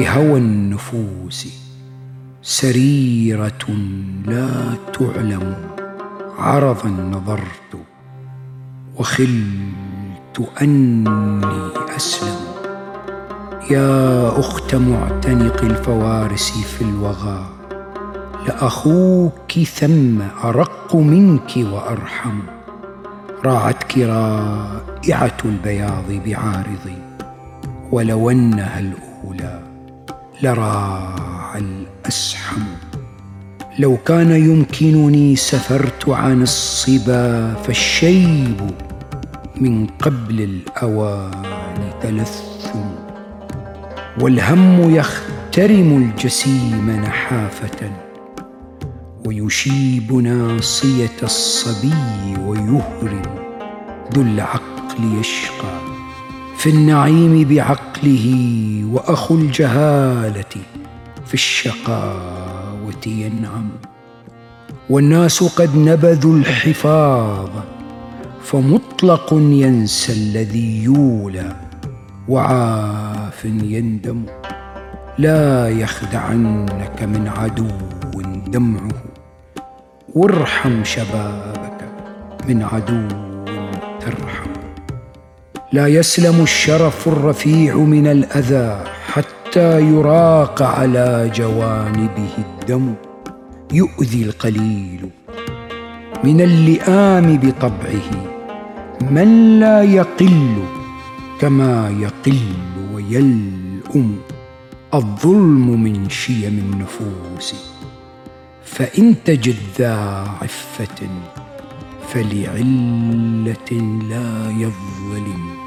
لهوى النفوس سريرة لا تعلم عرضا نظرت وخلت أني أسلم. يا أخت معتنق الفوارس في الوغى لأخوك ثم أرق منك وأرحم. راعتك رائعه البياض بعارض ولو انها الأولى لراع الأسحم. لو كان يمكنني سفرت عن الصبا فالشيب من قبل الأوان تلثم. والهم يخترم الجسيم نحافة. ويشيب ناصية الصبي ويهرم. ذو العقل يشقى. في النعيم بعقله وأخو الجهالة في الشقاوة ينعم. والناس قد نبذوا الحفاظ فمطلق ينسى الذي يولى وعاف يندم. لا يخدعنك من عدو دمعه. وارحم شبابك من عدو ترحم. لا يسلم الشرف الرفيع من الأذى حتى يراق على جوانبه الدم. يؤذي القليل من اللئام بطبعه. من لا يقل كما يقل ويلؤم. الظلم من شيم النفوس. فإن تجد ذا عفة فلعلة لا يظلم.